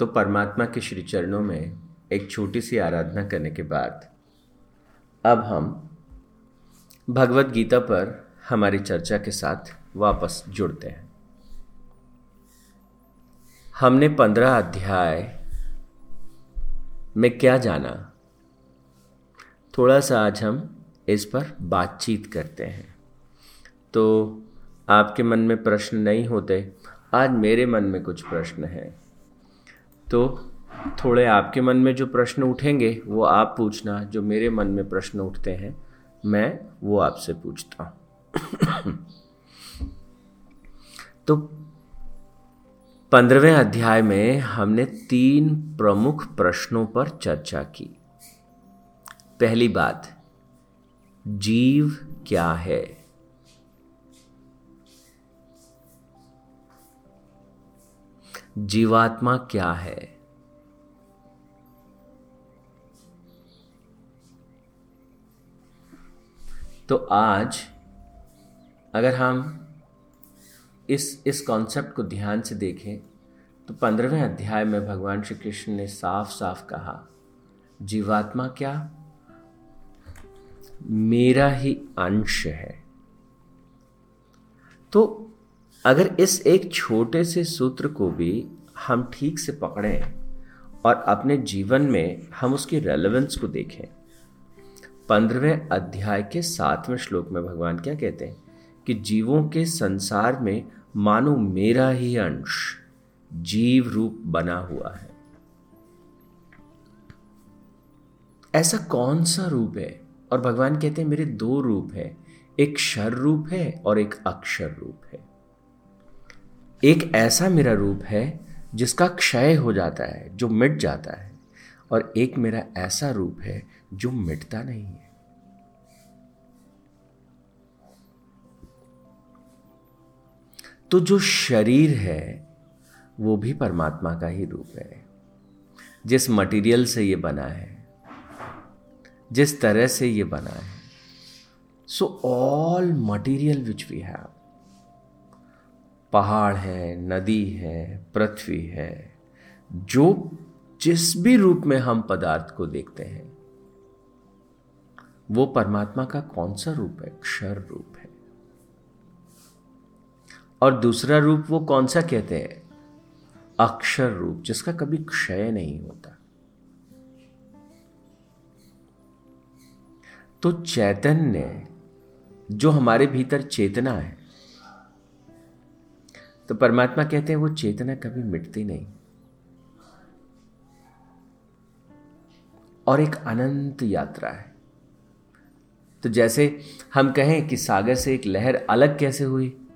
तो परमात्मा के श्री चरणों में एक छोटी सी आराधना करने के बाद, अब हम भगवत गीता पर हमारी चर्चा के साथ वापस जुड़ते हैं। हमने पंद्रह अध्याय में क्या जाना? थोड़ा सा आज हम इस पर बातचीत करते हैं। तो आपके मन में प्रश्न नहीं होते, आज मेरे मन में कुछ प्रश्न हैं। तो थोड़े आपके मन में जो प्रश्न उठेंगे, वो आप पूछना, जो मेरे मन में प्रश्न उठते हैं, मैं वो आपसे पूछता हूँ। तो पंद्रहवें अध्याय में हमने तीन प्रमुख प्रश्नों पर चर्चा की। पहली बात, जीव क्या है? जीवात्मा क्या है? तो आज, अगर हम इस इस कॉन्सेप्ट को ध्यान से देखें तो पंद्रहवें अध्याय में भगवान श्री कृष्ण ने साफ़ साफ़ कहा, जीवात्मा क्या? मेरा ही अंश है। तो अगर इस एक छोटे से सूत्र को भी हम ठीक से पकड़ें और अपने जीवन में हम उसकी रेलेवेंस को देखें। पंद्रहवें अध्याय के सातवें श्लोक में भगवान क्या कहते हैं? कि जीवों के संसार में मानो मेरा ही अंश जीव रूप बना हुआ है। ऐसा कौन सा रूप है? और भगवान कहते हैं, मेरे दो रूप है, एक शर रूप है और एक अक्षर रूप है। एक ऐसा मेरा रूप है जिसका क्षय हो जाता है, जो मिट जाता है, और एक मेरा ऐसा रूप है जो मिटता नहीं है। तो जो शरीर है, वो भी परमात्मा का ही रूप है। जिस मटेरियल से ये बना है, जिस तरह से ये बना है so all material which we have पहाड़ है, नदी है, पृथ्वी है, जो जिस भी रूप में हम पदार्थ को देखते हैं, वो परमात्मा का कौन सा रूप है? क्षर रूप है। और दूसरा रूप वो कौन सा कहते हैं? अक्षर रूप, जिसका कभी क्षय नहीं होता। तो चैतन्य, जो हमारे भीतर चेतना है तो परमात्मा कहते हैं, वो चेतना कभी मिटती नहीं। और एक अनंत यात्रा है। तो जैसे हम कहें कि सागर से एक लहर अलग कैसे हुई?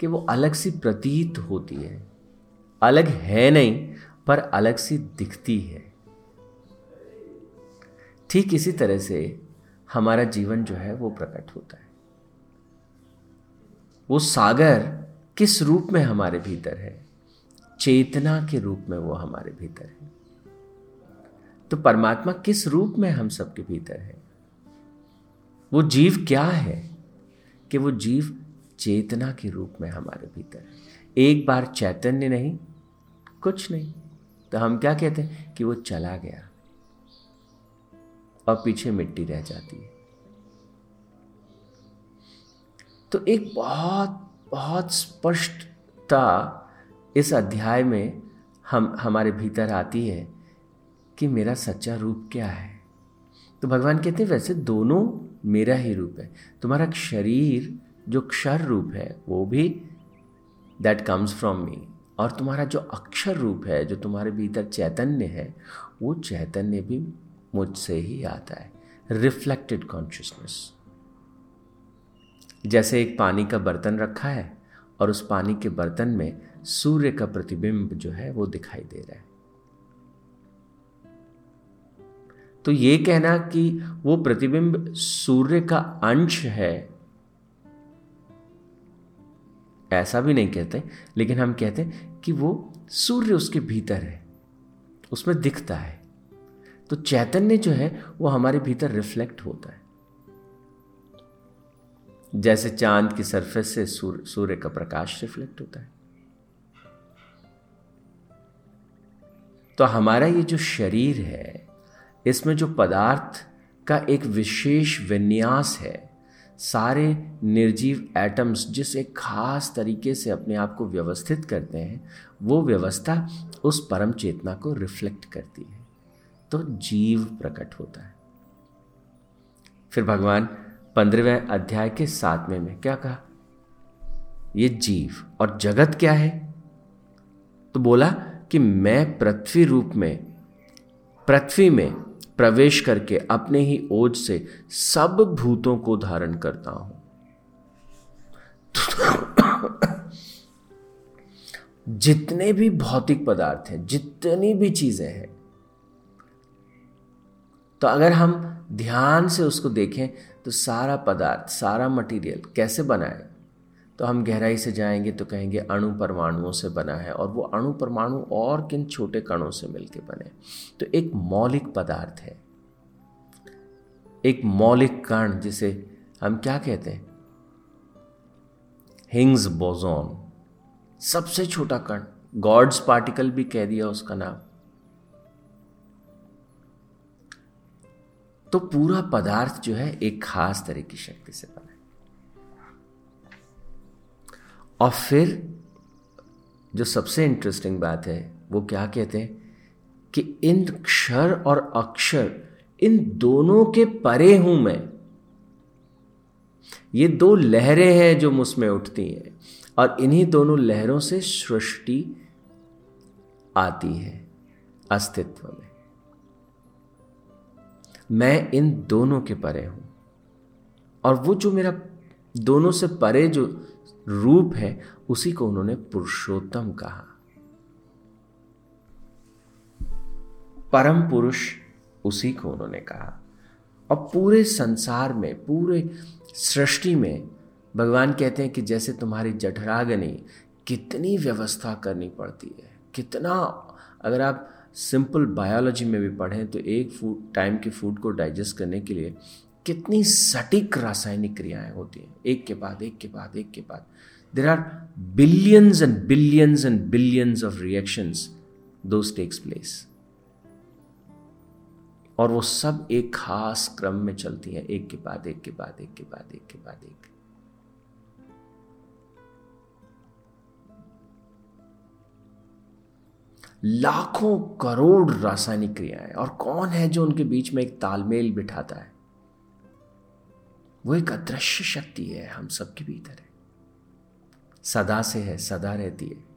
कि वो अलग सी प्रतीत होती है। अलग है नहीं, पर अलग सी दिखती है। ठीक इसी तरह से हमारा जीवन जो है, वो प्रकट होता है। वो सागर किस रूप में हमारे भीतर है? चेतना के रूप में वो हमारे भीतर है। तो परमात्मा किस रूप में हम सबके भीतर है? वो जीव क्या है कि वो जीव चेतना के रूप में हमारे भीतर है? एक बार चैतन्य नहीं, कुछ नहीं। तो हम क्या कहते हैं कि वो चला गया और पीछे मिट्टी रह जाती है। तो एक बहुत बहुत स्पष्टता इस अध्याय में हम, हमारे भीतर आती है कि मेरा सच्चा रूप क्या है। तो भगवान कहते हैं, वैसे दोनों मेरा ही रूप है। तुम्हारा शरीर जो क्षर रूप है, वो भी दैट कम्स फ्रॉम मी और तुम्हारा जो अक्षर रूप है, जो तुम्हारे भीतर चैतन्य है, वो चैतन्य भी मुझसे ही आता है। रिफ्लेक्टेड कॉन्शियसनेस जैसे एक पानी का बर्तन रखा है और उस पानी के बर्तन में सूर्य का प्रतिबिंब जो है वो दिखाई दे रहा है। तो ये कहना कि वो प्रतिबिंब सूर्य का अंश है, ऐसा भी नहीं कहते, लेकिन हम कहते हैं कि वो सूर्य उसके भीतर है, उसमें दिखता है। तो चैतन्य जो है वो हमारे भीतर रिफ्लेक्ट होता है। जैसे चाँद की सरफेस से सूर्य का प्रकाश रिफ्लेक्ट होता है। तो हमारा ये जो शरीर है, इसमें जो पदार्थ का एक विशेष विन्यास है, सारे निर्जीव एटम्स जिस एक खास तरीके से अपने आप को व्यवस्थित करते हैं, वो व्यवस्था उस परम चेतना को रिफ्लेक्ट करती है। तो जीव प्रकट होता है। फिर भगवान पंद्रहवें अध्याय के सातवें में क्या कहा? ये जीव और जगत क्या है? तो बोला कि मैं पृथ्वी रूप में, पृथ्वी में प्रवेश करके अपने ही ओज से सब भूतों को धारण करता हूँ। जितने भी भौतिक पदार्थ हैं, जितनी भी चीज़ें हैं तो अगर हम ध्यान से उसको देखें तो सारा पदार्थ, सारा मटेरियल कैसे बना है? तो हम गहराई से जाएँगे तो कहेंगे अणु परमाणुओं से बना है और वो अणु परमाणु और किन छोटे कणों से मिलकर बने तो एक मौलिक पदार्थ है। एक मौलिक कण जिसे हम क्या कहते हैं? हिंग्स बोजोन सबसे छोटा कण। गॉड्स पार्टिकल भी कह दिया उसका नाम। तो पूरा पदार्थ जो है एक खास तरह की शक्ति से बना है। और फिर जो सबसे इंटरेस्टिंग बात है, वो क्या कहते हैं कि इन क्षर और अक्षर, इन दोनों के परे हूँ मैं। ये दो लहरें हैं जो मुझमें उठती हैं और इन्हीं दोनों लहरों से सृष्टि आती है, अस्तित्व में। मैं इन दोनों के परे हूँ। और वो जो मेरा दोनों से परे जो रूप है, उसी को उन्होंने पुरुषोत्तम कहा। परम पुरुष उसी को उन्होंने कहा। और पूरे संसार में, पूरे सृष्टि में भगवान कहते हैं कि जैसे तुम्हारी जठरागनी कितनी व्यवस्था करनी पड़ती है, कितना अगर आप सिंपल बायोलॉजी में भी पढ़ें तो एक फ़ूड, टाइम के फ़ूड को डाइजेस्ट करने के लिए कितनी सटीक रासायनिक क्रियाएँ होती हैं। एक के बाद, एक के बाद, एक के बाद। There are billions and billions and billions of reactions those takes place और वो सब एक खास क्रम में चलती है। एक के बाद, एक के बाद, एक के बाद, एक के बाद, एक लाखों करोड़ रासायनिक क्रियाएँ और कौन है जो उनके बीच में एक तालमेल बिठाता है? वो एक अदृश्य शक्ति है, हम सबके भीतर है। सदा से है, सदा रहती है।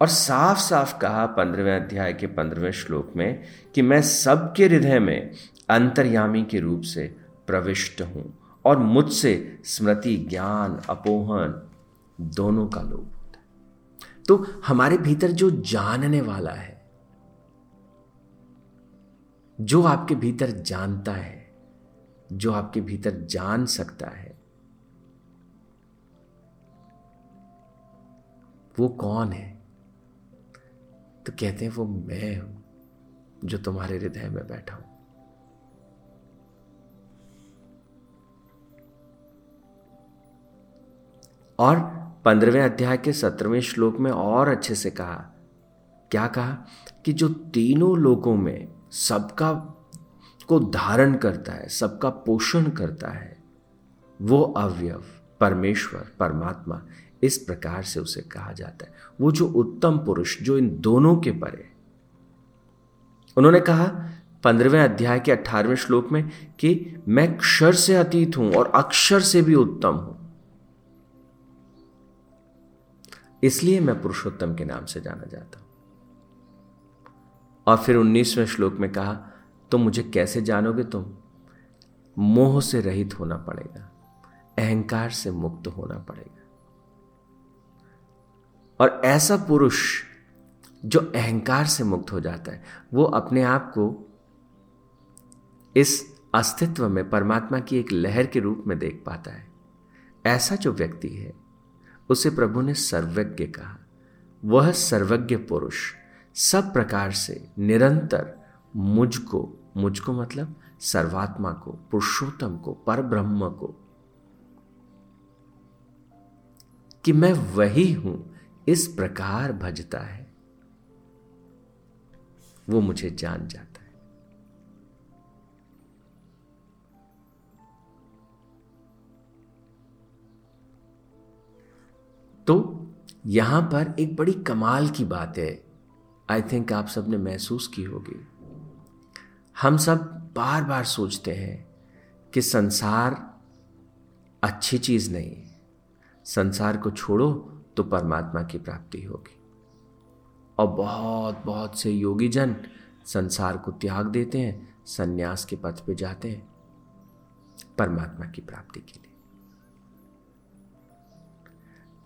और साफ़ साफ़ कहा पंद्रहवें अध्याय के पंद्रहवें श्लोक में कि मैं सबके हृदय में अंतर्यामी के रूप से प्रविष्ट हूँ। और मुझसे स्मृति, ज्ञान, अपोहन दोनों का लोभ होता है। तो हमारे भीतर जो जानने वाला है, जो आपके भीतर जानता है, जो आपके भीतर जान सकता है, वो कौन है? तो कहते हैं, वो मैं हूँ, जो तुम्हारे हृदय में बैठा हूँ। और पंद्रहवें अध्याय के सत्रहवें श्लोक में और अच्छे से कहा। क्या कहा? कि जो तीनों लोगों में सबका को धारण करता है, सबका पोषण करता है, वो अवयव, परमेश्वर, परमात्मा, इस प्रकार से उसे कहा जाता है। वो जो उत्तम पुरुष, जो इन दोनों के परे उन्होंने कहा पंद्रहवें अध्याय के अठारहवें श्लोक में कि मैं क्षर से अतीत हूँ और अक्षर से भी उत्तम हूँ। इसलिए मैं पुरुषोत्तम के नाम से जाना जाता हूँ। और फिर उन्नीसवें श्लोक में कहा तो मुझे कैसे जानोगे तुम? मोह से रहित होना पड़ेगा, अहंकार से मुक्त होना पड़ेगा। और ऐसा पुरुष जो अहंकार से मुक्त हो जाता है, वो अपने आप को इस अस्तित्व में परमात्मा की एक लहर के रूप में देख पाता है। ऐसा जो व्यक्ति है उसे प्रभु ने सर्वज्ञ कहा। वह सर्वज्ञ पुरुष सब प्रकार से निरंतर मुझको मुझको मतलब सर्वात्मा को, पुरुषोत्तम को पर ब्रह्म को, कि मैं वही हूँ, इस प्रकार भजता है। वो मुझे जान जाता तो यहाँ पर एक बड़ी कमाल की बात है। आई थिंक आप सबने महसूस की होगी। हम सब बार बार सोचते हैं कि संसार अच्छी चीज़ नहीं, संसार को छोड़ो तो परमात्मा की प्राप्ति होगी। और बहुत बहुत से योगी जन संसार को त्याग देते हैं, सन्यास के पथ पे जाते हैं, परमात्मा की प्राप्ति के लिए।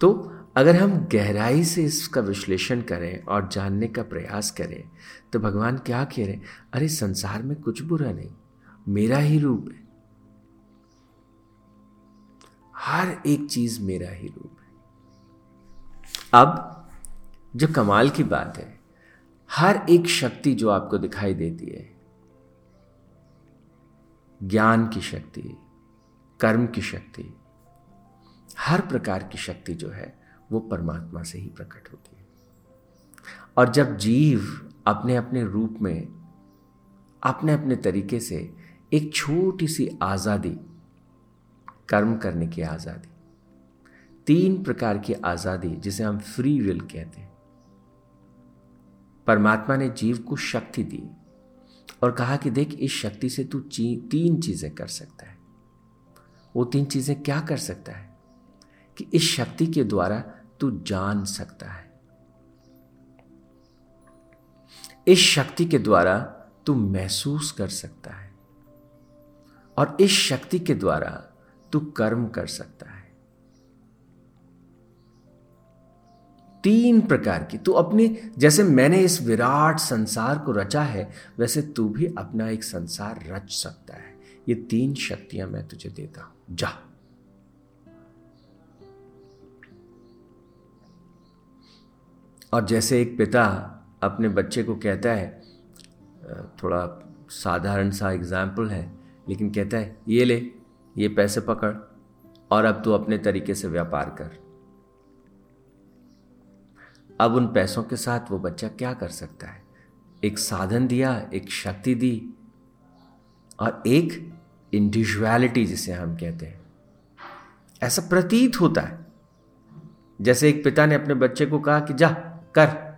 तो अगर हम गहराई से इसका विश्लेषण करें और जानने का प्रयास करें तो भगवान क्या कह रहे अरे, संसार में कुछ बुरा नहीं, मेरा ही रूप है। हर एक चीज़ मेरा ही रूप है। अब, जो कमाल की बात है, हर एक शक्ति जो आपको दिखाई देती है, ज्ञान की शक्ति, कर्म की शक्ति हर प्रकार की शक्ति जो है, वो परमात्मा से ही प्रकट होती है। और जब जीव अपने अपने रूप में अपने अपने तरीके से एक छोटी सी आज़ादी, कर्म करने की आज़ादी, तीन प्रकार की आज़ादी जिसे हम फ्री विल कहते हैं, परमात्मा ने जीव को शक्ति दी और कहा कि देख, इस शक्ति से तू तीन चीज़ें कर सकता है। वो तीन चीज़ें क्या कर सकता है? कि इस शक्ति के द्वारा तू जान सकता है। इस शक्ति के द्वारा तू महसूस कर सकता है। और इस शक्ति के द्वारा तू कर्म कर सकता है। तीन प्रकार की, तू अपने, जैसे मैंने इस विराट संसार को रचा है, वैसे तू भी अपना एक संसार रच सकता है। ये तीन शक्तियाँ मैं तुझे देता हूँ। जा। और जैसे एक पिता अपने बच्चे को कहता है थोड़ा साधारण सा एग्ज़ाम्पल है, लेकिन कहता है, ये ले, ये पैसे पकड़ और अब तू अपने तरीके से व्यापार कर। अब उन पैसों के साथ वो बच्चा क्या कर सकता है? एक साधन दिया, एक शक्ति दी और एक इंडिविजुअलिटी जिसे हम कहते हैं। ऐसा प्रतीत होता है। जैसे एक पिता ने अपने बच्चे को कहा कि, जा कर।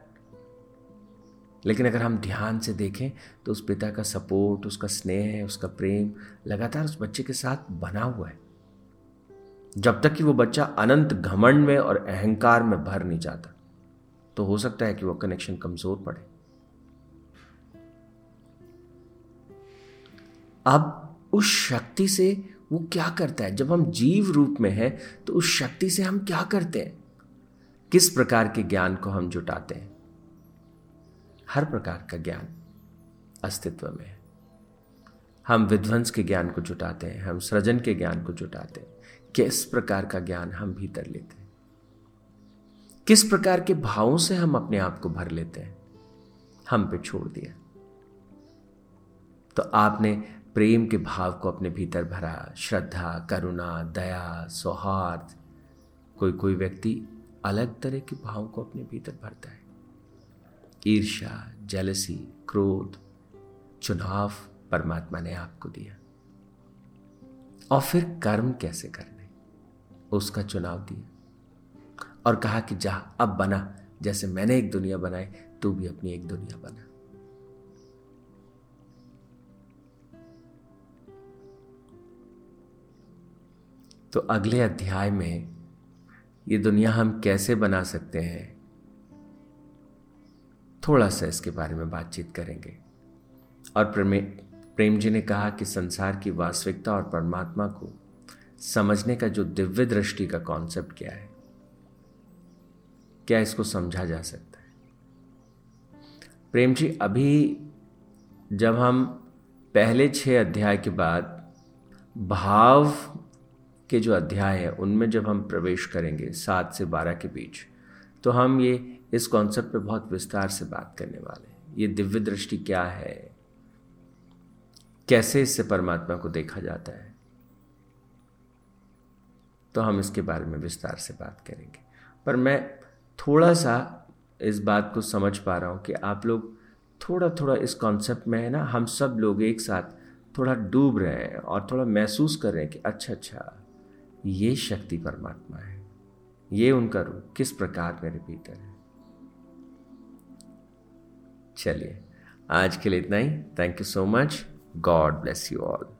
लेकिन अगर हम ध्यान से देखें तो उस पिता का सपोर्ट, उसका स्नेह, उसका प्रेम लगातार उस बच्चे के साथ बना हुआ है। जब तक कि वो बच्चा अनंत घमंड में और अहंकार में भर नहीं जाता तो हो सकता है कि वो कनेक्शन कमज़ोर पड़े। अब उस शक्ति से वो क्या करता है? जब हम जीव रूप में हैं तो उस शक्ति से हम क्या करते हैं? किस प्रकार के ज्ञान को हम जुटाते हैं? हर प्रकार का ज्ञान अस्तित्व में है। हम विध्वंस के ज्ञान को जुटाते हैं, हम सृजन के ज्ञान को जुटाते हैं। किस प्रकार का ज्ञान हम भीतर लेते हैं? किस प्रकार के भावों से हम अपने आप को भर लेते हैं? हम पे छोड़ दिया। तो आपने प्रेम के भाव को अपने भीतर भरा। श्रद्धा, करुणा, दया, सौहार्द, कोई कोई व्यक्ति अलग तरह के भावों को अपने भीतर भरता है। ईर्षा जेलसी क्रोध, चुनाव परमात्मा ने आपको दिया। और फिर कर्म कैसे करने? उसका चुनाव दिया। और कहा कि जा, अब बना। जैसे मैंने एक दुनिया बनाई, तू भी अपनी एक दुनिया बना। तो अगले अध्याय में ये दुनिया हम कैसे बना सकते हैं? थोड़ा सा इसके बारे में बातचीत करेंगे। और प्रेम जी ने कहा कि संसार की वास्तविकता और परमात्मा को समझने का जो दिव्य दृष्टि का कॉन्सेप्ट क्या है? क्या इसको समझा जा सकता है? प्रेम जी अभी जब हम पहले छह अध्याय के बाद भाव के जो अध्याय है, उनमें जब हम प्रवेश करेंगे सात से बारह के बीच तो हम ये इस कॉन्सेप्ट पे बहुत विस्तार से बात करने वाले हैं। ये दिव्य दृष्टि क्या है? कैसे इससे परमात्मा को देखा जाता है? तो हम इसके बारे में विस्तार से बात करेंगे। पर मैं थोड़ा सा इस बात को समझ पा रहा हूँ कि आप लोग थोड़ा थोड़ा इस कॉन्सेप्ट में है ना, हम सब लोग एक साथ थोड़ा डूब रहे हैं और थोड़ा महसूस कर रहे हैं कि अच्छा अच्छा ये शक्ति परमात्मा है। ये उनका रूप किस प्रकार मेरे भीतर है? चलिए, आज के लिए इतना ही। Thank you so much God bless you all